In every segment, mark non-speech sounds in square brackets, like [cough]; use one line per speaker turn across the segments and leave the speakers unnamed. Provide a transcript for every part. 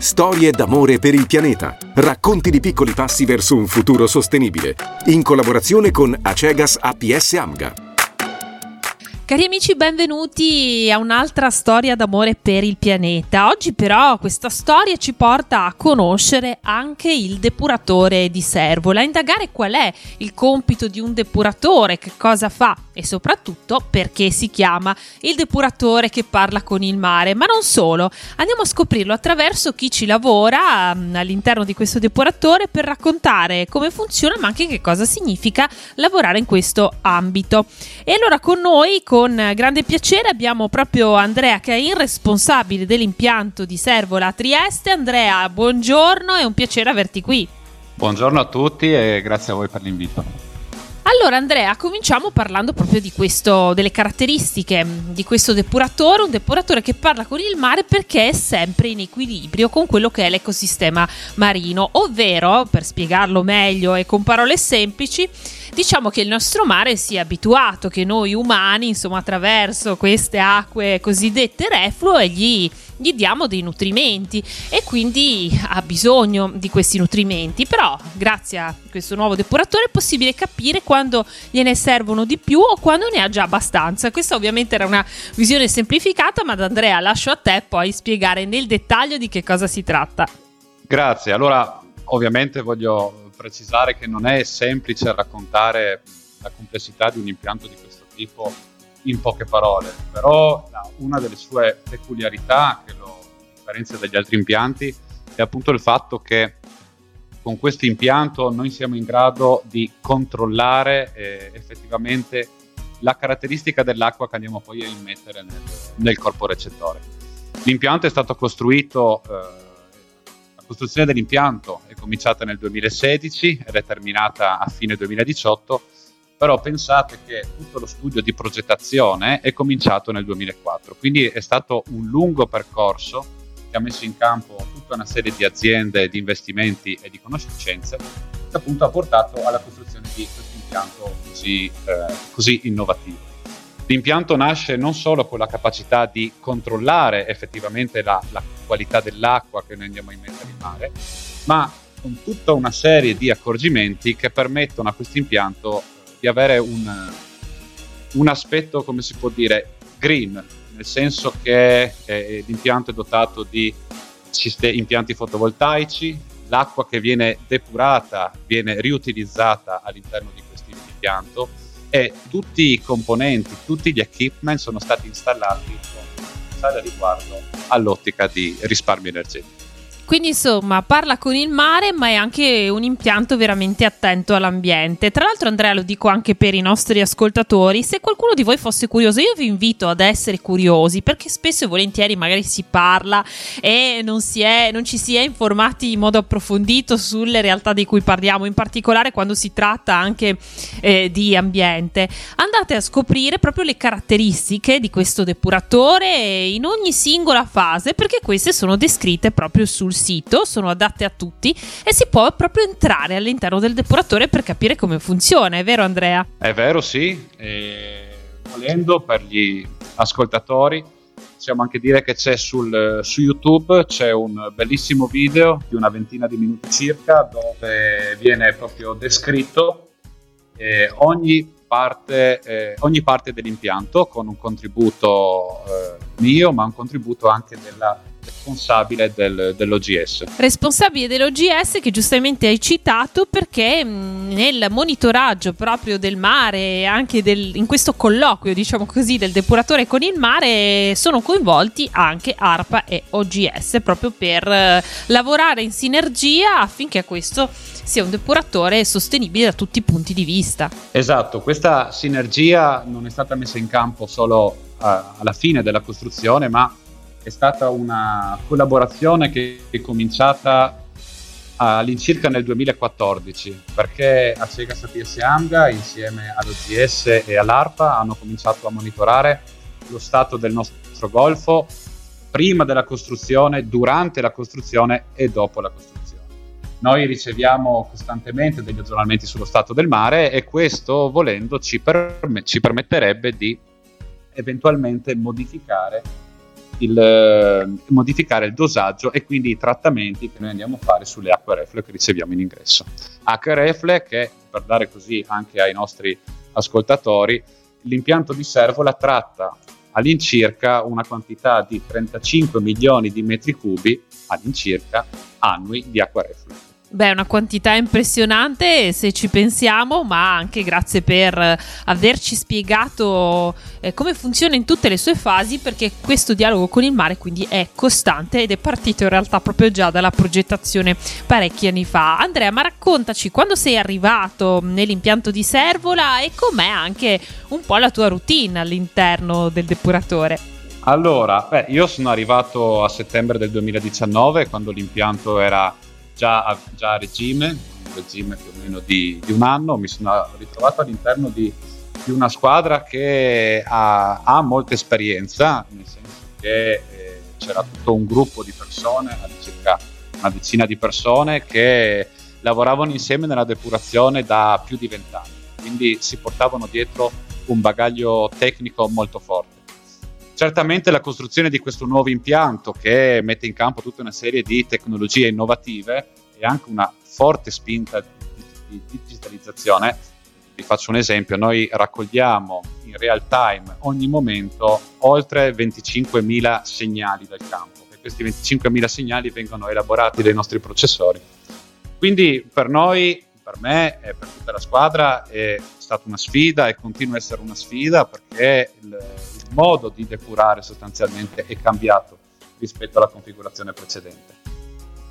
Storie d'amore per il pianeta. Racconti di piccoli passi verso un futuro sostenibile. In collaborazione con Acegas APS Amga.
Cari amici, benvenuti a un'altra storia d'amore per il pianeta. Oggi però questa storia ci porta a conoscere anche il depuratore di Servola, a indagare qual è il compito di un depuratore, che cosa fa e soprattutto perché si chiama il depuratore che parla con il mare. Ma non solo, andiamo a scoprirlo attraverso chi ci lavora mm, all'interno di questo depuratore per raccontare come funziona ma anche che cosa significa lavorare in questo ambito. E allora con noi, con con grande piacere abbiamo proprio Andrea Cain, responsabile dell'impianto di Servola a Trieste. Andrea, buongiorno, è un piacere averti qui.
Buongiorno a tutti e grazie a voi per l'invito.
Allora Andrea, cominciamo parlando proprio di questo, delle caratteristiche di questo depuratore, un depuratore che parla con il mare perché è sempre in equilibrio con quello che è l'ecosistema marino, ovvero, per spiegarlo meglio e con parole semplici, diciamo che il nostro mare si è abituato che noi umani, insomma, attraverso queste acque cosiddette reflue, gli, gli diamo dei nutrimenti e quindi ha bisogno di questi nutrimenti. Però, grazie a questo nuovo depuratore, è possibile capire quando gliene servono di più o quando ne ha già abbastanza. Questa ovviamente era una visione semplificata, ma ad Andrea lascio a te poi spiegare nel dettaglio di che cosa si tratta.
Grazie. Allora, ovviamente voglio precisare che non è semplice raccontare la complessità di un impianto di questo tipo in poche parole, però una delle sue peculiarità che lo differenzia dagli altri impianti è appunto il fatto che con questo impianto noi siamo in grado di controllare eh, effettivamente la caratteristica dell'acqua che andiamo poi a immettere nel, nel corpo recettore. L'impianto è stato costruito eh, costruzione dell'impianto è cominciata nel 2016 ed è terminata a fine 2018, però pensate che tutto lo studio di progettazione è cominciato nel 2004, quindi è stato un lungo percorso che ha messo in campo tutta una serie di aziende, di investimenti e di conoscenze che appunto ha portato alla costruzione di questo impianto così, eh, così innovativo. L'impianto nasce non solo con la capacità di controllare effettivamente la, la qualità dell'acqua che noi andiamo a immettere in mare, ma con tutta una serie di accorgimenti che permettono a questo impianto eh, di avere un, un aspetto, come si può dire, green, nel senso che eh, l'impianto è dotato di impianti fotovoltaici, l'acqua che viene depurata viene riutilizzata all'interno di questo impianto e tutti i componenti, tutti gli equipment sono stati installati con speciale riguardo all'ottica di risparmio energetico.
Quindi insomma parla con il mare ma è anche un impianto veramente attento all'ambiente. Tra l'altro Andrea lo dico anche per i nostri ascoltatori, se qualcuno di voi fosse curioso io vi invito ad essere curiosi perché spesso e volentieri magari si parla e non, si è, non ci si è informati in modo approfondito sulle realtà di cui parliamo, in particolare quando si tratta anche eh, di ambiente. Andate a scoprire proprio le caratteristiche di questo depuratore in ogni singola fase perché queste sono descritte proprio sul sito, sono adatte a tutti e si può proprio entrare all'interno del depuratore per capire come funziona, è vero Andrea?
È vero, sì. E volendo per gli ascoltatori possiamo anche dire che c'è sul, su YouTube c'è un bellissimo video di una ventina di minuti circa dove viene proprio descritto eh, ogni, parte, eh, ogni parte dell'impianto con un contributo eh, mio ma un contributo anche della responsabile del, dell'OGS.
Responsabile dell'OGS che giustamente hai citato perché mh, nel monitoraggio proprio del mare anche del, in questo colloquio, diciamo così, del depuratore con il mare sono coinvolti anche ARPA e OGS proprio per uh, lavorare in sinergia affinché questo sia un depuratore sostenibile da tutti i punti di vista.
Esatto, questa sinergia non è stata messa in campo solo uh, alla fine della costruzione, ma è stata una collaborazione che è cominciata all'incirca nel 2014 perché a Sega Sapiens Amga insieme all'OGS e all'ARPA hanno cominciato a monitorare lo stato del nostro golfo prima della costruzione, durante la costruzione e dopo la costruzione. Noi riceviamo costantemente degli aggiornamenti sullo stato del mare e questo volendo ci, perm- ci permetterebbe di eventualmente modificare il, eh, modificare il dosaggio e quindi i trattamenti che noi andiamo a fare sulle acque reflue che riceviamo in ingresso. Acque reflue che, per dare così anche ai nostri ascoltatori, l'impianto di Servola tratta all'incirca una quantità di 35 milioni di metri cubi all'incirca annui di acqua reflua.
Beh, una quantità impressionante se ci pensiamo, ma anche grazie per averci spiegato eh, come funziona in tutte le sue fasi, perché questo dialogo con il mare quindi è costante ed è partito in realtà proprio già dalla progettazione parecchi anni fa. Andrea, ma raccontaci quando sei arrivato nell'impianto di Servola e com'è anche un po' la tua routine all'interno del depuratore.
Allora, beh, io sono arrivato a settembre del 2019 quando l'impianto era già a, già regime, un regime più o meno di, di, un anno, mi sono ritrovato all'interno di, di una squadra che ha, ha, molta esperienza, nel senso che eh, c'era tutto un gruppo di persone, circa una decina di persone, che lavoravano insieme nella depurazione da più di vent'anni, quindi si portavano dietro un bagaglio tecnico molto forte. Certamente la costruzione di questo nuovo impianto che mette in campo tutta una serie di tecnologie innovative e anche una forte spinta di digitalizzazione. Vi faccio un esempio, noi raccogliamo in real time ogni momento oltre 25.000 segnali dal campo e questi 25.000 segnali vengono elaborati dai nostri processori. Quindi per noi, per me e per tutta la squadra è stata una sfida e continua a essere una sfida perché il, modo di depurare sostanzialmente è cambiato rispetto alla configurazione precedente.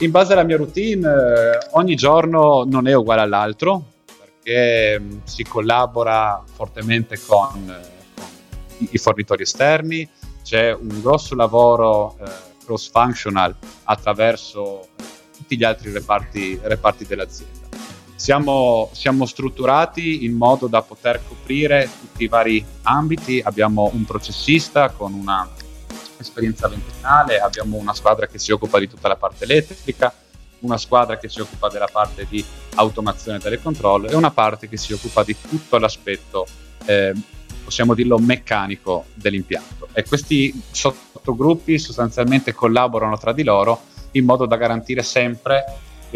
In base alla mia routine, eh, ogni giorno non è uguale all'altro perché mm, si collabora fortemente con, eh, con i, i, fornitori esterni, c'è un grosso lavoro eh, cross-functional attraverso tutti gli altri reparti, reparti dell'azienda siamo, siamo, strutturati in modo da poter coprire tutti i vari ambiti. Abbiamo un processista con una esperienza ventennale, abbiamo una squadra che si occupa di tutta la parte elettrica, una squadra che si occupa della parte di automazione delle controllo e una parte che si occupa di tutto l'aspetto, eh, possiamo dirlo, meccanico dell'impianto. E questi sottogruppi sostanzialmente collaborano tra di loro in modo da garantire sempre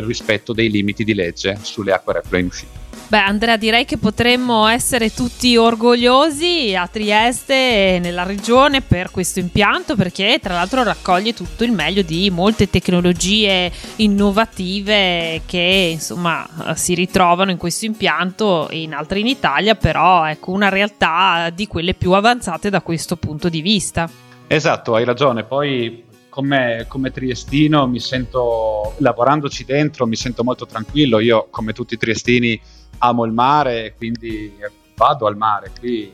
il rispetto dei limiti di legge sulle acque reflue in uscita.
Beh, Andrea, direi che potremmo essere tutti orgogliosi a Trieste e nella regione per questo impianto perché tra l'altro raccoglie tutto il meglio di molte tecnologie innovative che insomma si ritrovano in questo impianto e in altre in Italia, però ecco una realtà di quelle più avanzate da questo punto di vista.
Esatto, hai ragione. Poi come, come, triestino mi sento, lavorandoci dentro, mi sento molto tranquillo. Io, come tutti i triestini, amo il mare, quindi vado al mare qui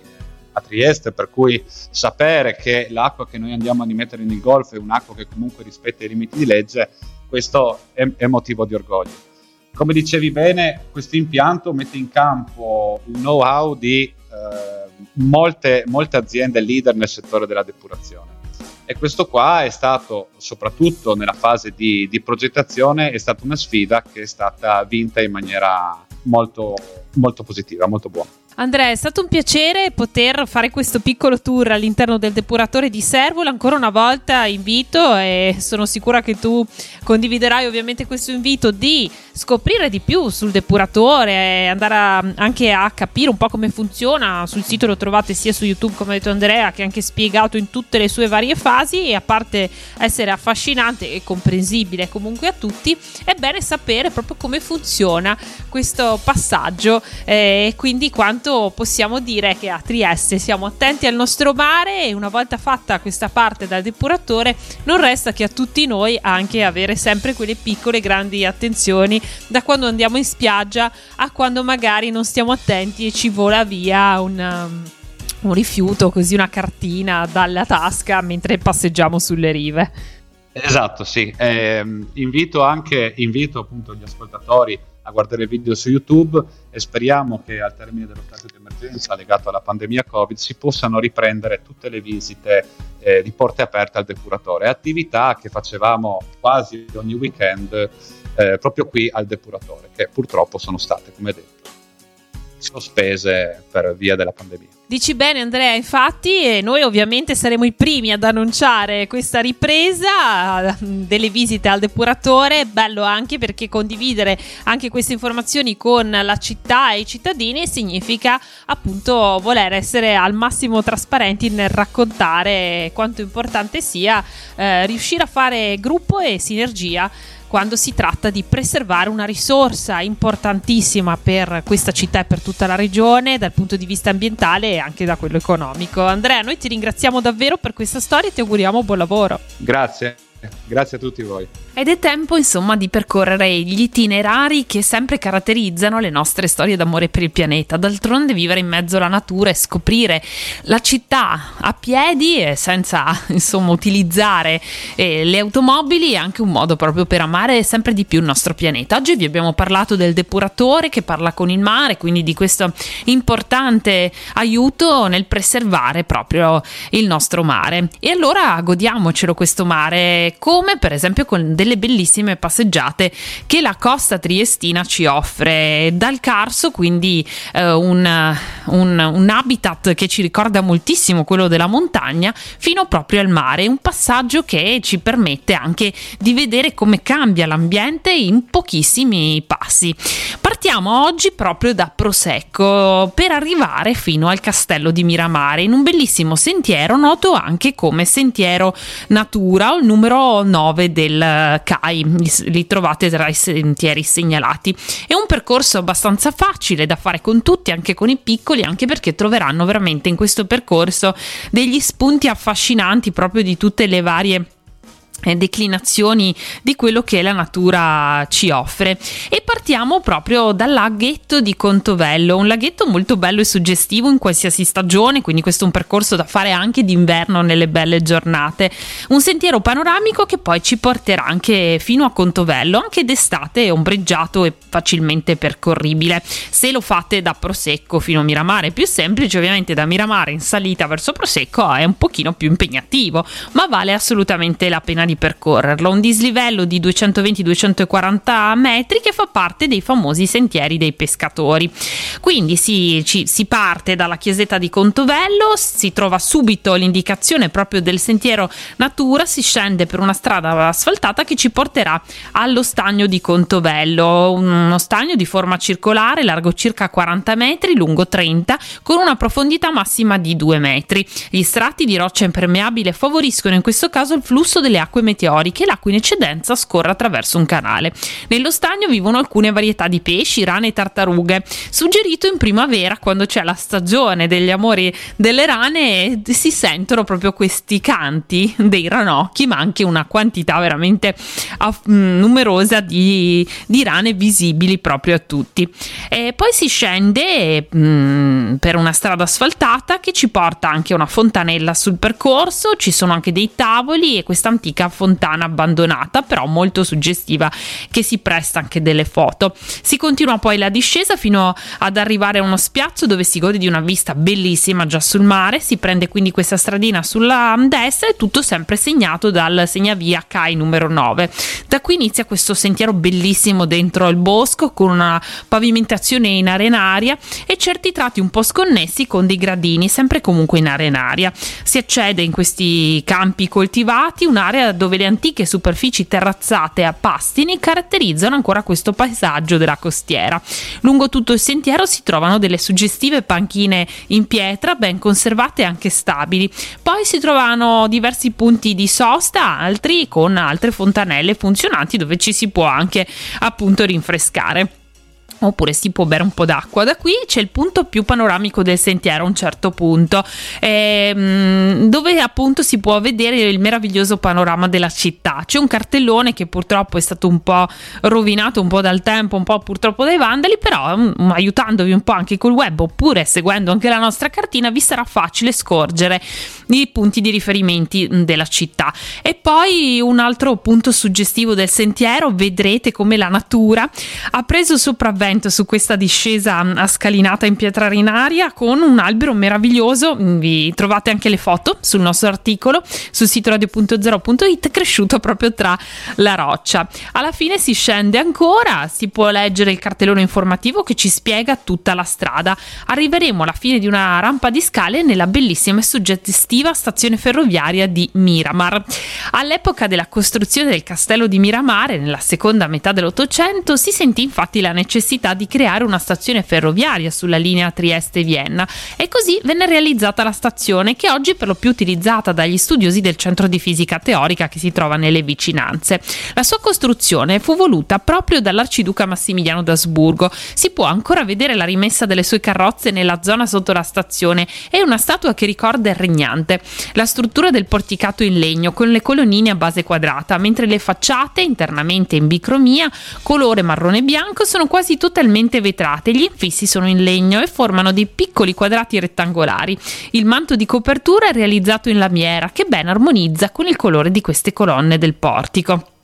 a Trieste, per cui sapere che l'acqua che noi andiamo a rimettere nel golfo è un'acqua che comunque rispetta i limiti di legge, questo è, è motivo di orgoglio. Come dicevi bene, questo impianto mette in campo il know-how di eh, molte, molte aziende leader nel settore della depurazione e questo qua è stato, soprattutto nella fase di, di, progettazione, è stata una sfida che è stata vinta in maniera molto, molto positiva, molto buona.
Andrea, è stato un piacere poter fare questo piccolo tour all'interno del depuratore di Servola. Ancora una volta invito e sono sicura che tu condividerai ovviamente questo invito di scoprire di più sul depuratore e andare a, anche a capire un po' come funziona. Sul sito lo trovate sia su YouTube, come ha detto Andrea, che anche spiegato in tutte le sue varie fasi. E a parte essere affascinante e comprensibile comunque a tutti, è bene sapere proprio come funziona questo passaggio e quindi quanto quanto possiamo dire che a Trieste siamo attenti al nostro mare e una volta fatta questa parte dal depuratore non resta che a tutti noi anche avere sempre quelle piccole grandi attenzioni da quando andiamo in spiaggia a quando magari non stiamo attenti e ci vola via un um, un rifiuto, così una cartina dalla tasca mentre passeggiamo sulle rive.
Esatto, sì. Eh, invito anche invito appunto gli ascoltatori a guardare il video su YouTube e speriamo che al termine dello stato di emergenza legato alla pandemia Covid si possano riprendere tutte le visite eh, di porte aperte al depuratore, attività che facevamo quasi ogni weekend eh, proprio qui al depuratore, che purtroppo sono state, come detto, sospese per via della pandemia.
Dici bene Andrea, infatti e noi ovviamente saremo i primi ad annunciare questa ripresa [laughs] delle visite al depuratore, bello anche perché condividere anche queste informazioni con la città e i cittadini significa appunto voler essere al massimo trasparenti nel raccontare quanto importante sia eh, riuscire a fare gruppo e sinergia quando si tratta di preservare una risorsa importantissima per questa città e per tutta la regione dal punto di vista ambientale e anche da quello economico. Andrea, noi ti ringraziamo davvero per questa storia e ti auguriamo buon lavoro.
Grazie. Grazie a tutti voi.
Ed è tempo, insomma, di percorrere gli itinerari che sempre caratterizzano le nostre storie d'amore per il pianeta. D'altronde vivere in mezzo alla natura e scoprire la città a piedi e senza, [laughs] insomma, utilizzare eh, le automobili è anche un modo proprio per amare sempre di più il nostro pianeta. Oggi vi abbiamo parlato del depuratore che parla con il mare, quindi di questo importante aiuto nel preservare proprio il nostro mare. E allora godiamocelo questo mare come per esempio con delle bellissime passeggiate che la costa triestina ci offre. Dal Carso, quindi eh, un, un, un, habitat che ci ricorda moltissimo quello della montagna, fino proprio al mare. Un passaggio che ci permette anche di vedere come cambia l'ambiente in pochissimi passi. Partiamo oggi proprio da Prosecco per arrivare fino al castello di Miramare in un bellissimo sentiero noto anche come sentiero natura il numero 9 del CAI, li trovate tra i sentieri segnalati. È un percorso abbastanza facile da fare con tutti, anche con i piccoli, anche perché troveranno veramente in questo percorso degli spunti affascinanti proprio di tutte le varie declinazioni di quello che la natura ci offre. E partiamo proprio dal laghetto di Contovello un laghetto molto bello e suggestivo in qualsiasi stagione quindi questo è un percorso da fare anche d'inverno nelle belle giornate. Un sentiero panoramico che poi ci porterà anche fino a Contovello anche d'estate è ombreggiato e facilmente percorribile. Se lo fate da Prosecco fino a Miramare è più semplice ovviamente da Miramare in salita verso Prosecco è un pochino più impegnativo ma vale assolutamente la pena di percorrerlo, un dislivello di 220-240 metri che fa parte dei famosi sentieri dei pescatori. Quindi si, ci, si parte dalla chiesetta di Contovello, si trova subito l'indicazione proprio del sentiero natura, si scende per una strada asfaltata che ci porterà allo stagno di Contovello, uno stagno di forma circolare, largo circa 40 metri, lungo 30, con una profondità massima di 2 metri. Gli strati di roccia impermeabile favoriscono in questo caso il flusso delle acque meteoriche e l'acqua in eccedenza scorre attraverso un canale. Nello stagno vivono alcune varietà di pesci, rane e tartarughe. Suggerito in primavera, quando c'è la stagione degli amori delle rane, si sentono proprio questi canti dei ranocchi, ma anche una quantità veramente mm, numerosa di, di rane visibili proprio a tutti. E poi si scende mh, mm, per una strada asfaltata che ci porta anche una fontanella sul percorso, ci sono anche dei tavoli e questa antica fontana abbandonata, però molto suggestiva, che si presta anche delle foto. Si continua poi la discesa fino ad arrivare a uno spiazzo dove si gode di una vista bellissima già sul mare. Si prende quindi questa stradina sulla destra e tutto sempre segnato dal segnavia CAI numero 9. Da qui inizia questo sentiero bellissimo dentro il bosco con una pavimentazione in arenaria e certi tratti un po' sconnessi con dei gradini, sempre comunque in arenaria. Si accede in questi campi coltivati, un'area dove le antiche superfici terrazzate a pastini caratterizzano ancora questo paesaggio della costiera. Lungo tutto il sentiero si trovano delle suggestive panchine in pietra ben conservate e anche stabili. Poi si trovano diversi punti di sosta, altri con altre fontanelle funzionanti dove ci si può anche appunto rinfrescare oppure si può bere un po' d'acqua. Da qui c'è il punto più panoramico del sentiero a un certo punto, ehm, dove appunto si può vedere il meraviglioso panorama della città. C'è un cartellone che purtroppo è stato un po' rovinato un po' dal tempo, un po' purtroppo dai vandali, però um, aiutandovi un po' anche col web oppure seguendo anche la nostra cartina vi sarà facile scorgere i punti di riferimenti mm, della città. E poi un altro punto suggestivo del sentiero, vedrete come la natura ha preso sopravvento vento su questa discesa a scalinata in pietra rinaria con un albero meraviglioso. Vi trovate anche le foto sul nostro articolo sul sito radio.0.it cresciuto proprio tra la roccia. Alla fine si scende ancora, si può leggere il cartellone informativo che ci spiega tutta la strada. Arriveremo alla fine di una rampa di scale nella bellissima e suggestiva stazione ferroviaria di Miramar. All'epoca della costruzione del castello di Miramare, nella seconda metà dell'Ottocento, si sentì infatti la necessità di creare una stazione ferroviaria sulla linea Trieste-Vienna e così venne realizzata la stazione che oggi è per lo più utilizzata dagli studiosi del centro di fisica teorica che si trova nelle vicinanze. La sua costruzione fu voluta proprio dall'arciduca Massimiliano d'Asburgo. Si può ancora vedere la rimessa delle sue carrozze nella zona sotto la stazione e una statua che ricorda il regnante. La struttura del porticato in legno con le colonnine a base quadrata, mentre le facciate internamente in bicromia, colore marrone bianco, sono quasi totalmente vetrate. Gli infissi sono in legno e formano dei piccoli quadrati rettangolari. Il manto di copertura è realizzato in lamiera che ben armonizza con il colore di queste colonne del portico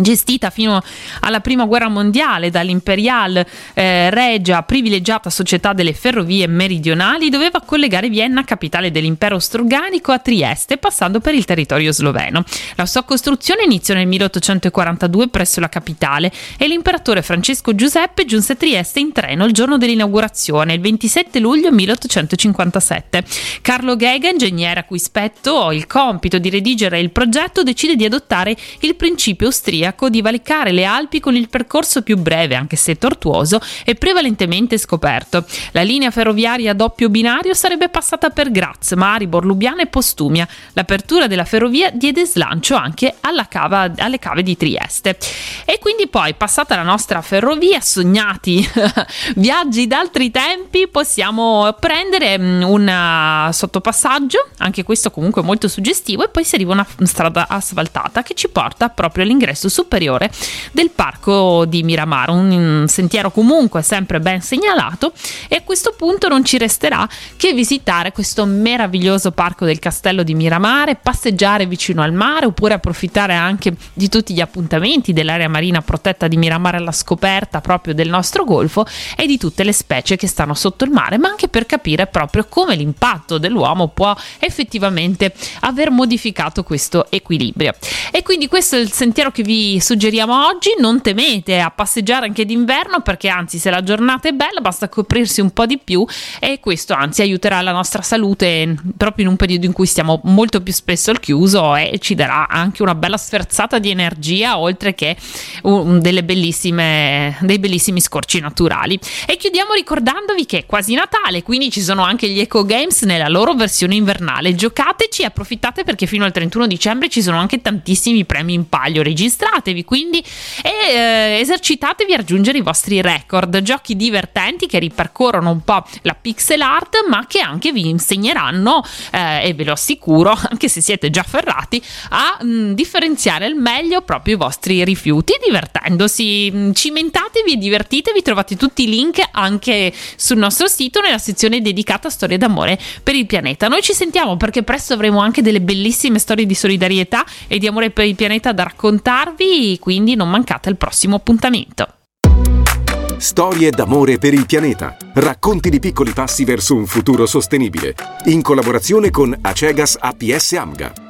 gestita fino alla prima guerra mondiale dall'Imperial eh, Regia privilegiata società delle ferrovie meridionali doveva collegare Vienna capitale dell'impero astroganico a Trieste passando per il territorio sloveno. La sua costruzione iniziò nel 1842 presso la capitale e l'imperatore Francesco Giuseppe giunse a Trieste in treno il giorno dell'inaugurazione il 27 luglio 1857 Carlo Gega ingegnere a cui spetto il compito di redigere il progetto decide di adottare il principio austriaco austriaco di valicare le Alpi con il percorso più breve, anche se tortuoso, e prevalentemente scoperto. La linea ferroviaria a doppio binario sarebbe passata per Graz, Maribor, Lubiana e Postumia. L'apertura della ferrovia diede slancio anche cava, alle cave di Trieste. E quindi poi, passata la nostra ferrovia, sognati [laughs] viaggi d'altri tempi, possiamo prendere mm, un sottopassaggio, anche questo comunque molto suggestivo, e poi si arriva a una strada asfaltata che ci porta proprio all'ingresso superiore del parco di Miramar, un sentiero comunque sempre ben segnalato e a questo punto non ci resterà che visitare questo meraviglioso parco del castello di Miramare, passeggiare vicino al mare oppure approfittare anche di tutti gli appuntamenti dell'area marina protetta di Miramare alla scoperta proprio del nostro golfo e di tutte le specie che stanno sotto il mare, ma anche per capire proprio come l'impatto dell'uomo può effettivamente aver modificato questo equilibrio. E quindi questo è il sentiero che vi suggeriamo oggi, non temete a passeggiare anche d'inverno perché anzi se la giornata è bella basta coprirsi un po' di più e questo anzi aiuterà la nostra salute proprio in un periodo in cui stiamo molto più spesso al chiuso e ci darà anche una bella sferzata di energia oltre che delle bellissime, dei bellissimi scorci naturali. E chiudiamo ricordandovi che è quasi Natale, quindi ci sono anche gli Eco Games nella loro versione invernale. Giocateci e approfittate perché fino al 31 dicembre ci sono anche tantissimi premi in palio registrati preparatevi quindi e eh, esercitatevi a raggiungere i vostri record, giochi divertenti che ripercorrono un po' la pixel art ma che anche vi insegneranno, eh, e ve lo assicuro, [laughs] anche se siete già ferrati, a mh, mm, differenziare al meglio proprio i vostri rifiuti divertendosi. Mm, cimentatevi e divertitevi, trovate tutti i link anche sul nostro sito nella sezione dedicata a storie d'amore per il pianeta. Noi ci sentiamo perché presto avremo anche delle bellissime storie di solidarietà e di amore per il pianeta da raccontarvi quindi non mancate il prossimo appuntamento.
Storie d'amore per il pianeta. Racconti di piccoli passi verso un futuro sostenibile. In collaborazione con Acegas APS Amga.